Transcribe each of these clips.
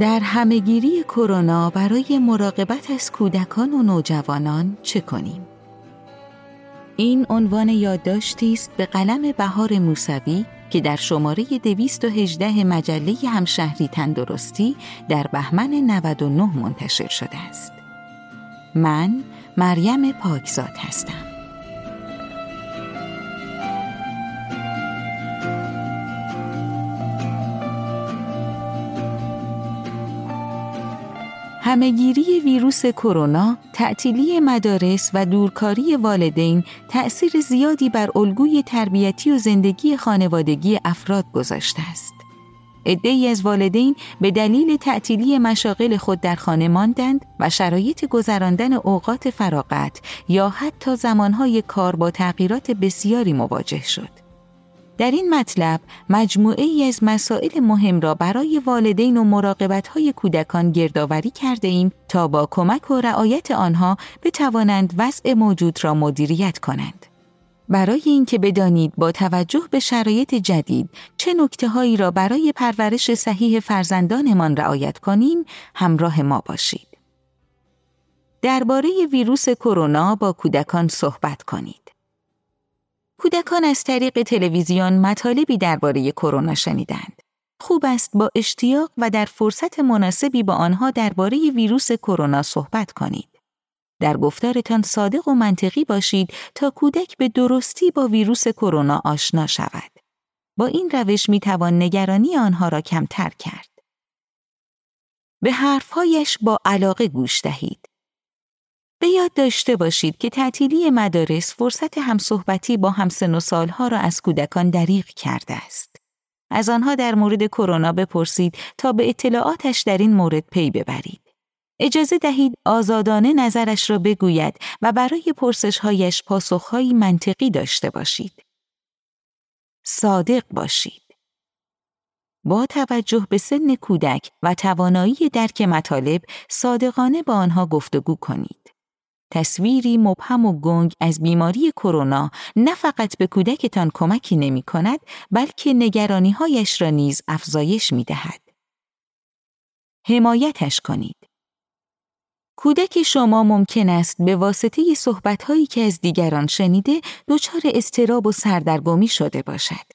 در همهگیری کرونا برای مراقبت از کودکان و نوجوانان چه کنیم؟ این عنوان یادداشتی است به قلم بهار موسوی که در شماره 218 مجله همشهری تندرستی در بهمن 99 منتشر شده است. من مریم پاکزاد هستم. همهگیری ویروس کرونا، تعطیلی مدارس و دورکاری والدین تأثیر زیادی بر الگوی تربیتی و زندگی خانوادگی افراد گذاشته است. عدهای از والدین به دلیل تعطیلی مشاغل خود در خانه ماندند و شرایط گذراندن اوقات فراغت یا حتی زمانهای کار با تغییرات بسیاری مواجه شد. در این مطلب مجموعه ای از مسائل مهم را برای والدین و مراقبت های کودکان گردآوری کرده ایم تا با کمک و رعایت آنها بتوانند وضع موجود را مدیریت کنند. برای اینکه بدانید با توجه به شرایط جدید چه نکته هایی را برای پرورش صحیح فرزندانمان رعایت کنیم همراه ما باشید. درباره ویروس کرونا با کودکان صحبت کنید. کودکان از طریق تلویزیون مطالبی درباره کرونا شنیدند. خوب است با اشتیاق و در فرصت مناسبی با آنها درباره ویروس کرونا صحبت کنید. در گفتارتان صادق و منطقی باشید تا کودک به درستی با ویروس کرونا آشنا شود. با این روش می توان نگرانی آنها را کمتر کرد. به حرفهایش با علاقه گوش دهید. به یاد داشته باشید که تعطیلی مدارس فرصت همصحبتی با همسن و سالها را از کودکان دریغ کرده است. از آنها در مورد کرونا بپرسید تا به اطلاعاتش در این مورد پی ببرید. اجازه دهید آزادانه نظرش را بگوید و برای پرسشهایش پاسخهایی منطقی داشته باشید. صادق باشید. با توجه به سن کودک و توانایی درک مطالب صادقانه با آنها گفتگو کنید. تصویری مبهم و گنگ از بیماری کرونا نه فقط به کودکتان کمکی نمی کند بلکه نگرانی هایش را نیز افزایش می دهد. حمایتش کنید. کودک شما ممکن است به واسطه صحبت هایی که از دیگران شنیده دچار استراب و سردرگمی شده باشد.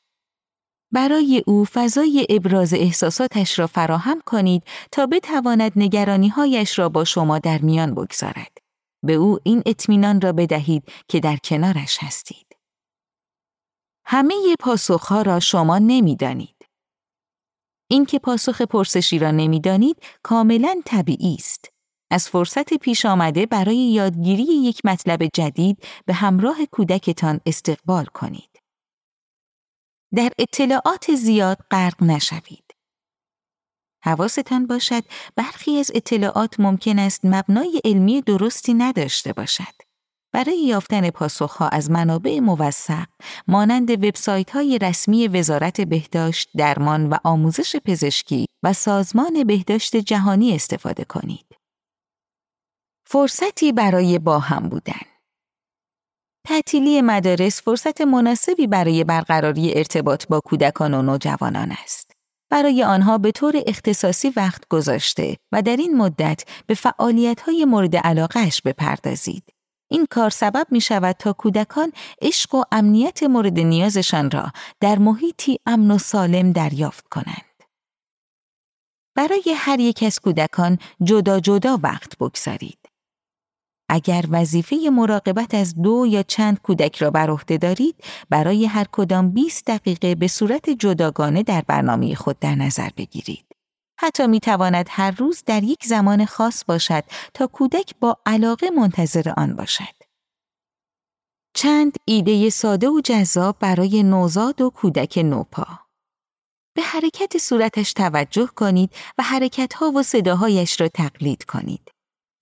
برای او فضای ابراز احساساتش را فراهم کنید تا بتواند نگرانی هایش را با شما در میان بگذارد. به او این اطمینان را بدهید که در کنارش هستید. همه پاسخها را شما نمی‌دانید. اینکه پاسخ پرسشی را نمی‌دانید کاملا طبیعی است. از فرصت پیش آمده برای یادگیری یک مطلب جدید به همراه کودکتان استقبال کنید. در اطلاعات زیاد غرق نشوید. حواستان باشد برخی از اطلاعات ممکن است مبنای علمی درستی نداشته باشد. برای یافتن پاسخها از منابع موثق مانند وبسایت های رسمی وزارت بهداشت، درمان و آموزش پزشکی و سازمان بهداشت جهانی استفاده کنید. فرصتی برای با هم بودن تعطیلی مدارس فرصت مناسبی برای برقراری ارتباط با کودکان و نوجوانان است. برای آنها به طور اختصاصی وقت گذاشته و در این مدت به فعالیت‌های مورد علاقهش بپردازید. این کار سبب می شود تا کودکان عشق و امنیت مورد نیازشان را در محیطی امن و سالم دریافت کنند. برای هر یک از کودکان جدا جدا وقت بگذارید. اگر وظیفه مراقبت از دو یا چند کودک را بر عهده دارید برای هر کدام 20 دقیقه به صورت جداگانه در برنامه خود در نظر بگیرید. حتی می تواند هر روز در یک زمان خاص باشد تا کودک با علاقه منتظر آن باشد. چند ایده ساده و جذاب برای نوزاد و کودک نوپا. به حرکت صورتش توجه کنید و حرکتها و صداهایش را تقلید کنید.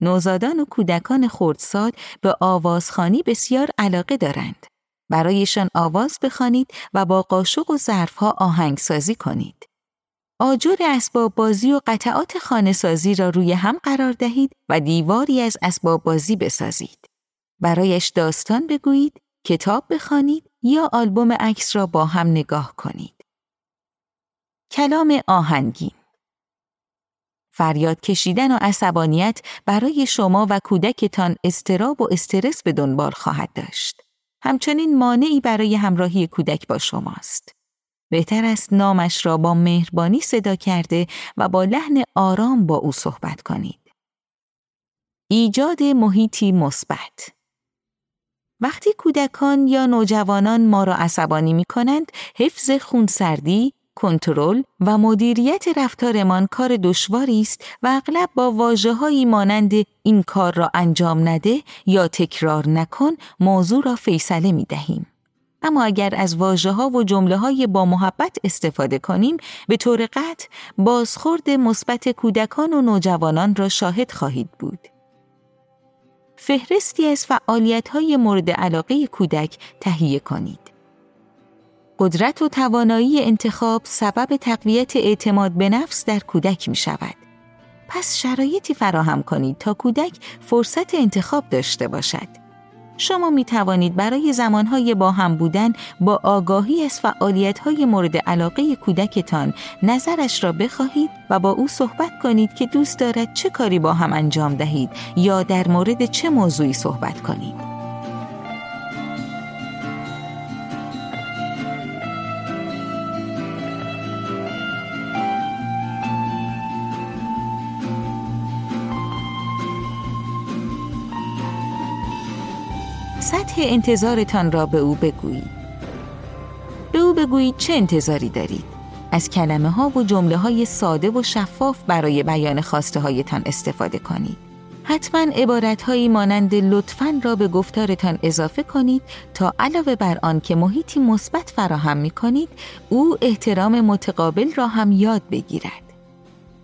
نوزادان و کودکان خردسال به آوازخانی بسیار علاقه دارند. برایشان آواز بخوانید و با قاشق و ظرفها آهنگسازی کنید. آجر اسباب بازی و قطعات خانه سازی را روی هم قرار دهید و دیواری از اسباب بازی بسازید. برایش داستان بگویید، کتاب بخوانید یا آلبوم عکس را با هم نگاه کنید. کلام آهنگین فریاد کشیدن و عصبانیت برای شما و کودکتان استراب و استرس به دنبال خواهد داشت. همچنین مانعی برای همراهی کودک با شماست. بهتر است نامش را با مهربانی صدا کرده و با لحن آرام با او صحبت کنید. ایجاد محیطی مثبت وقتی کودکان یا نوجوانان ما را عصبانی می کنند، حفظ خونسردی، کنترل و مدیریت رفتارمان کار دشواری است و اغلب با واژه‌هایی مانند این کار را انجام نده یا تکرار نکن موضوع را فیصله می دهیم. اما اگر از واجه ها و جمله های با محبت استفاده کنیم به طور قطع بازخورد مثبت کودکان و نوجوانان را شاهد خواهید بود. فهرستی از فعالیت های مورد علاقه کودک تهیه کنید. قدرت و توانایی انتخاب سبب تقویت اعتماد به نفس در کودک می شود. پس شرایطی فراهم کنید تا کودک فرصت انتخاب داشته باشد. شما می توانید برای زمانهای با هم بودن با آگاهی از فعالیتهای مورد علاقه کودکتان نظرش را بخواهید و با او صحبت کنید که دوست دارد چه کاری با هم انجام دهید یا در مورد چه موضوعی صحبت کنید. سطح انتظارتان را به او بگویید. به او بگویید چه انتظاری دارید. از کلمه ها و جمله های ساده و شفاف برای بیان خواسته هایتان استفاده کنید. حتما عبارت هایی مانند لطفا را به گفتارتان اضافه کنید تا علاوه بر آن که محیطی مثبت فراهم می کنید او احترام متقابل را هم یاد بگیرد.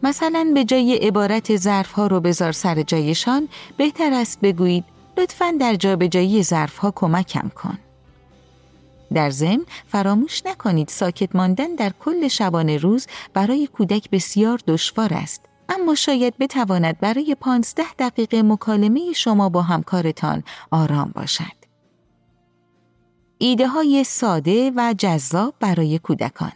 مثلا به جای عبارت ظرف ها رو بذار سر جایشان بهتر است بگویید لطفا در جابجایی ظرفها کمکم کن. در ضمن فراموش نکنید ساکت ماندن در کل شبانه روز برای کودک بسیار دشوار است اما شاید بتواند برای پانزده دقیقه مکالمه شما با همکارتان آرام باشد. ایده های ساده و جذاب برای کودکان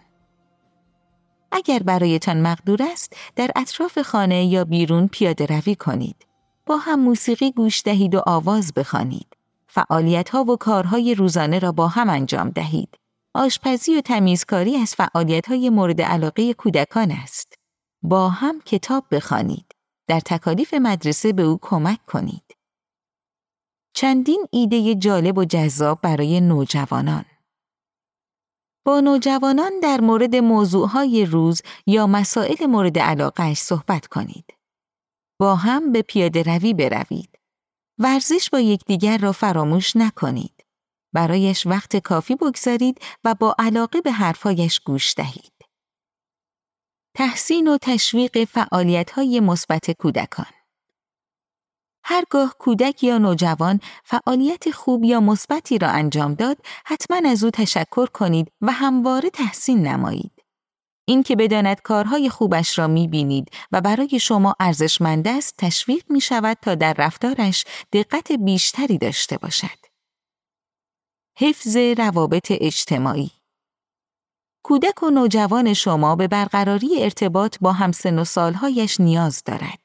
اگر برایتان مقدور است در اطراف خانه یا بیرون پیاده روی کنید. با هم موسیقی گوش دهید و آواز بخوانید. فعالیت ها و کارهای روزانه را با هم انجام دهید. آشپزی و تمیزکاری از فعالیت های مورد علاقه کودکان است. با هم کتاب بخوانید. در تکالیف مدرسه به او کمک کنید. چندین ایده جالب و جذاب برای نوجوانان. با نوجوانان در مورد موضوعهای روز یا مسائل مورد علاقه صحبت کنید. با هم به پیاده روی بروید. ورزش با یکدیگر را فراموش نکنید. برایش وقت کافی بگذارید و با علاقه به حرفهایش گوش دهید. تحسین و تشویق فعالیت‌های مثبت کودکان هرگاه کودک یا نوجوان فعالیت خوب یا مثبتی را انجام داد، حتما از او تشکر کنید و همواره تحسین نمایید. این که بداند کارهای خوبش را می بینید و برای شما ارزشمند است تشویق می شود تا در رفتارش دقت بیشتری داشته باشد. حفظ روابط اجتماعی کودک و نوجوان شما به برقراری ارتباط با همسن و سالهایش نیاز دارد.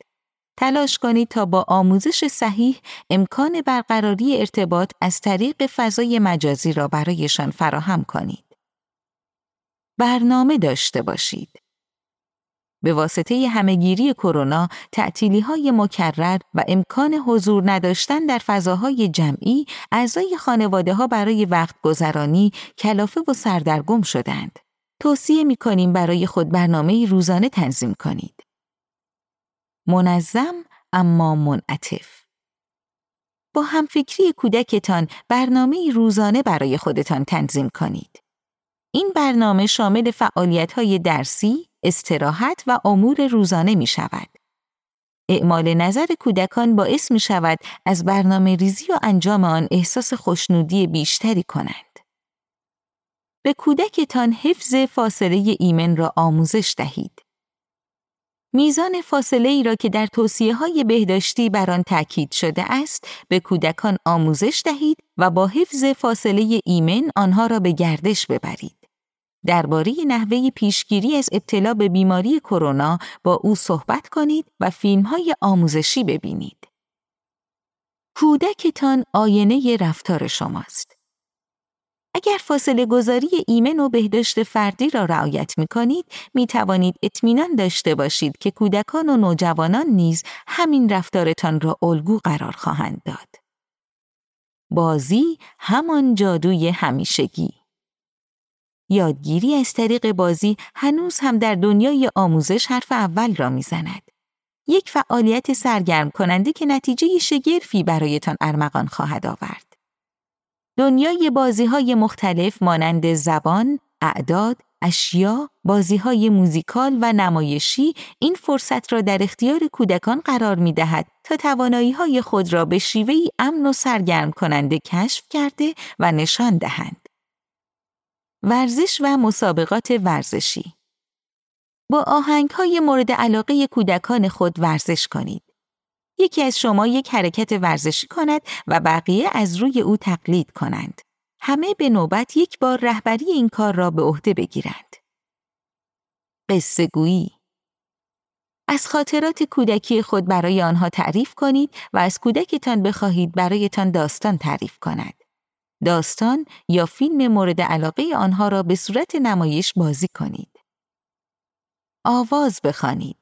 تلاش کنید تا با آموزش صحیح امکان برقراری ارتباط از طریق فضای مجازی را برایشان فراهم کنید. برنامه داشته باشید. به واسطه همهگیری کرونا، تعطیلی های مکرر و امکان حضور نداشتن در فضاهای جمعی، اعضای خانواده ها برای وقت گذرانی کلافه و سردرگم شدند. توصیه می کنیم برای خود برنامه روزانه تنظیم کنید. منظم اما منعطف با همفکری کودکتان برنامه روزانه برای خودتان تنظیم کنید. این برنامه شامل فعالیت های درسی، استراحت و امور روزانه می شود. اعمال نظر کودکان باعث می شود از برنامه ریزی و انجام آن احساس خوشنودی بیشتری کنند. به کودکتان حفظ فاصله ایمن را آموزش دهید. میزان فاصله ای را که در توصیه های بهداشتی بر آن تاکید شده است به کودکان آموزش دهید و با حفظ فاصله ایمن آنها را به گردش ببرید. درباره نحوه پیشگیری از ابتلا به بیماری کرونا با او صحبت کنید و فیلم های آموزشی ببینید. کودکتان آینه رفتار شماست. اگر فاصله گذاری ایمن و بهداشت فردی را رعایت می کنید، می توانید اطمینان داشته باشید که کودکان و نوجوانان نیز همین رفتارتان را الگو قرار خواهند داد. بازی همان جادوی همیشگی یادگیری از طریق بازی هنوز هم در دنیای آموزش حرف اول را می‌زند. یک فعالیت سرگرم کننده که نتیجه شگرفی برایتان ارمغان خواهد آورد. دنیای بازی های مختلف مانند زبان، اعداد، اشیا، بازی های موزیکال و نمایشی این فرصت را در اختیار کودکان قرار می دهد تا توانایی های خود را به شیوه امن و سرگرم کننده کشف کرده و نشان دهند. ورزش و مسابقات ورزشی با آهنگ های مورد علاقه کودکان خود ورزش کنید. یکی از شما یک حرکت ورزشی کند و بقیه از روی او تقلید کنند. همه به نوبت یک بار رهبری این کار را به عهده بگیرند. قصه گویی از خاطرات کودکی خود برای آنها تعریف کنید و از کودکتان بخواهید برایتان داستان تعریف کند. داستان یا فیلم مورد علاقه آنها را به صورت نمایش بازی کنید. آواز بخوانید.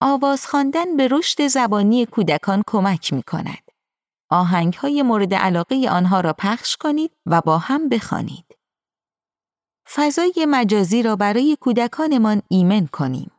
آواز خواندن به رشد زبانی کودکان کمک می کند. آهنگ های مورد علاقه آنها را پخش کنید و با هم بخوانید. فضای مجازی را برای کودکانمان ایمن کنیم.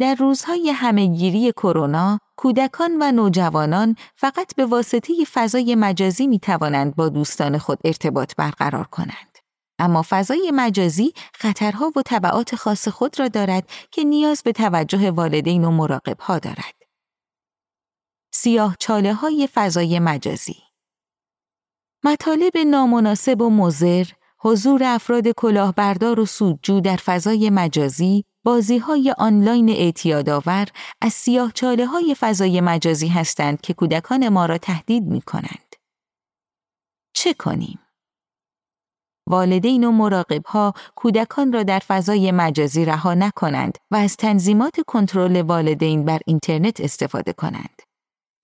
در روزهای همهگیری کرونا، کودکان و نوجوانان فقط به واسطه فضای مجازی می توانند با دوستان خود ارتباط برقرار کنند. اما فضای مجازی خطرها و طبعات خاص خود را دارد که نیاز به توجه والدین و مراقبها دارد. سیاه چاله های فضای مجازی مطالب نامناسب و مزر، حضور افراد کلاهبردار و سودجو در فضای مجازی بازی های آنلاین اعتیادآور از سیاه چاله های فضای مجازی هستند که کودکان ما را تهدید می کنند. چه کنیم؟ والدین و مراقب ها کودکان را در فضای مجازی رها نکنند و از تنظیمات کنترل والدین بر اینترنت استفاده کنند.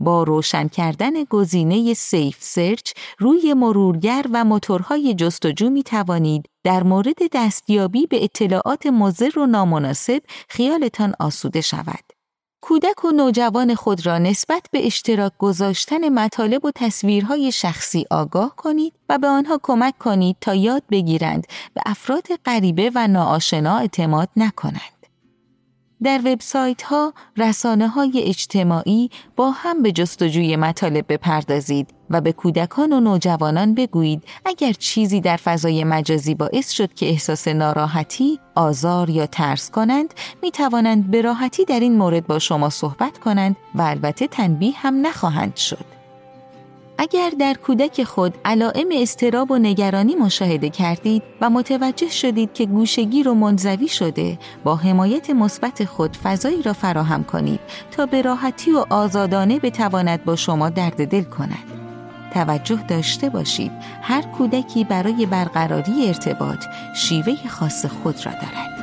با روشن کردن گزینه سیف سرچ روی مرورگر و موتورهای جستجو می توانید در مورد دستیابی به اطلاعات مضر و نامناسب خیالتان آسوده شود. کودک و نوجوان خود را نسبت به اشتراک گذاشتن مطالب و تصویرهای شخصی آگاه کنید و به آنها کمک کنید تا یاد بگیرند به افراد غریبه و ناآشنا اعتماد نکنند. در وبسایت ها، رسانه های اجتماعی با هم به جستجوی مطالب بپردازید و به کودکان و نوجوانان بگویید اگر چیزی در فضای مجازی باعث شد که احساس ناراحتی، آزار یا ترس کنند، می توانند به راحتی در این مورد با شما صحبت کنند و البته تنبیه هم نخواهند شد. اگر در کودک خود علائم استراب و نگرانی مشاهده کردید و متوجه شدید که گوشگیر و منزوی شده با حمایت مثبت خود فضایی را فراهم کنید تا به راحتی و آزادانه بتواند با شما درد دل کند. توجه داشته باشید هر کودکی برای برقراری ارتباط شیوه خاص خود را دارد.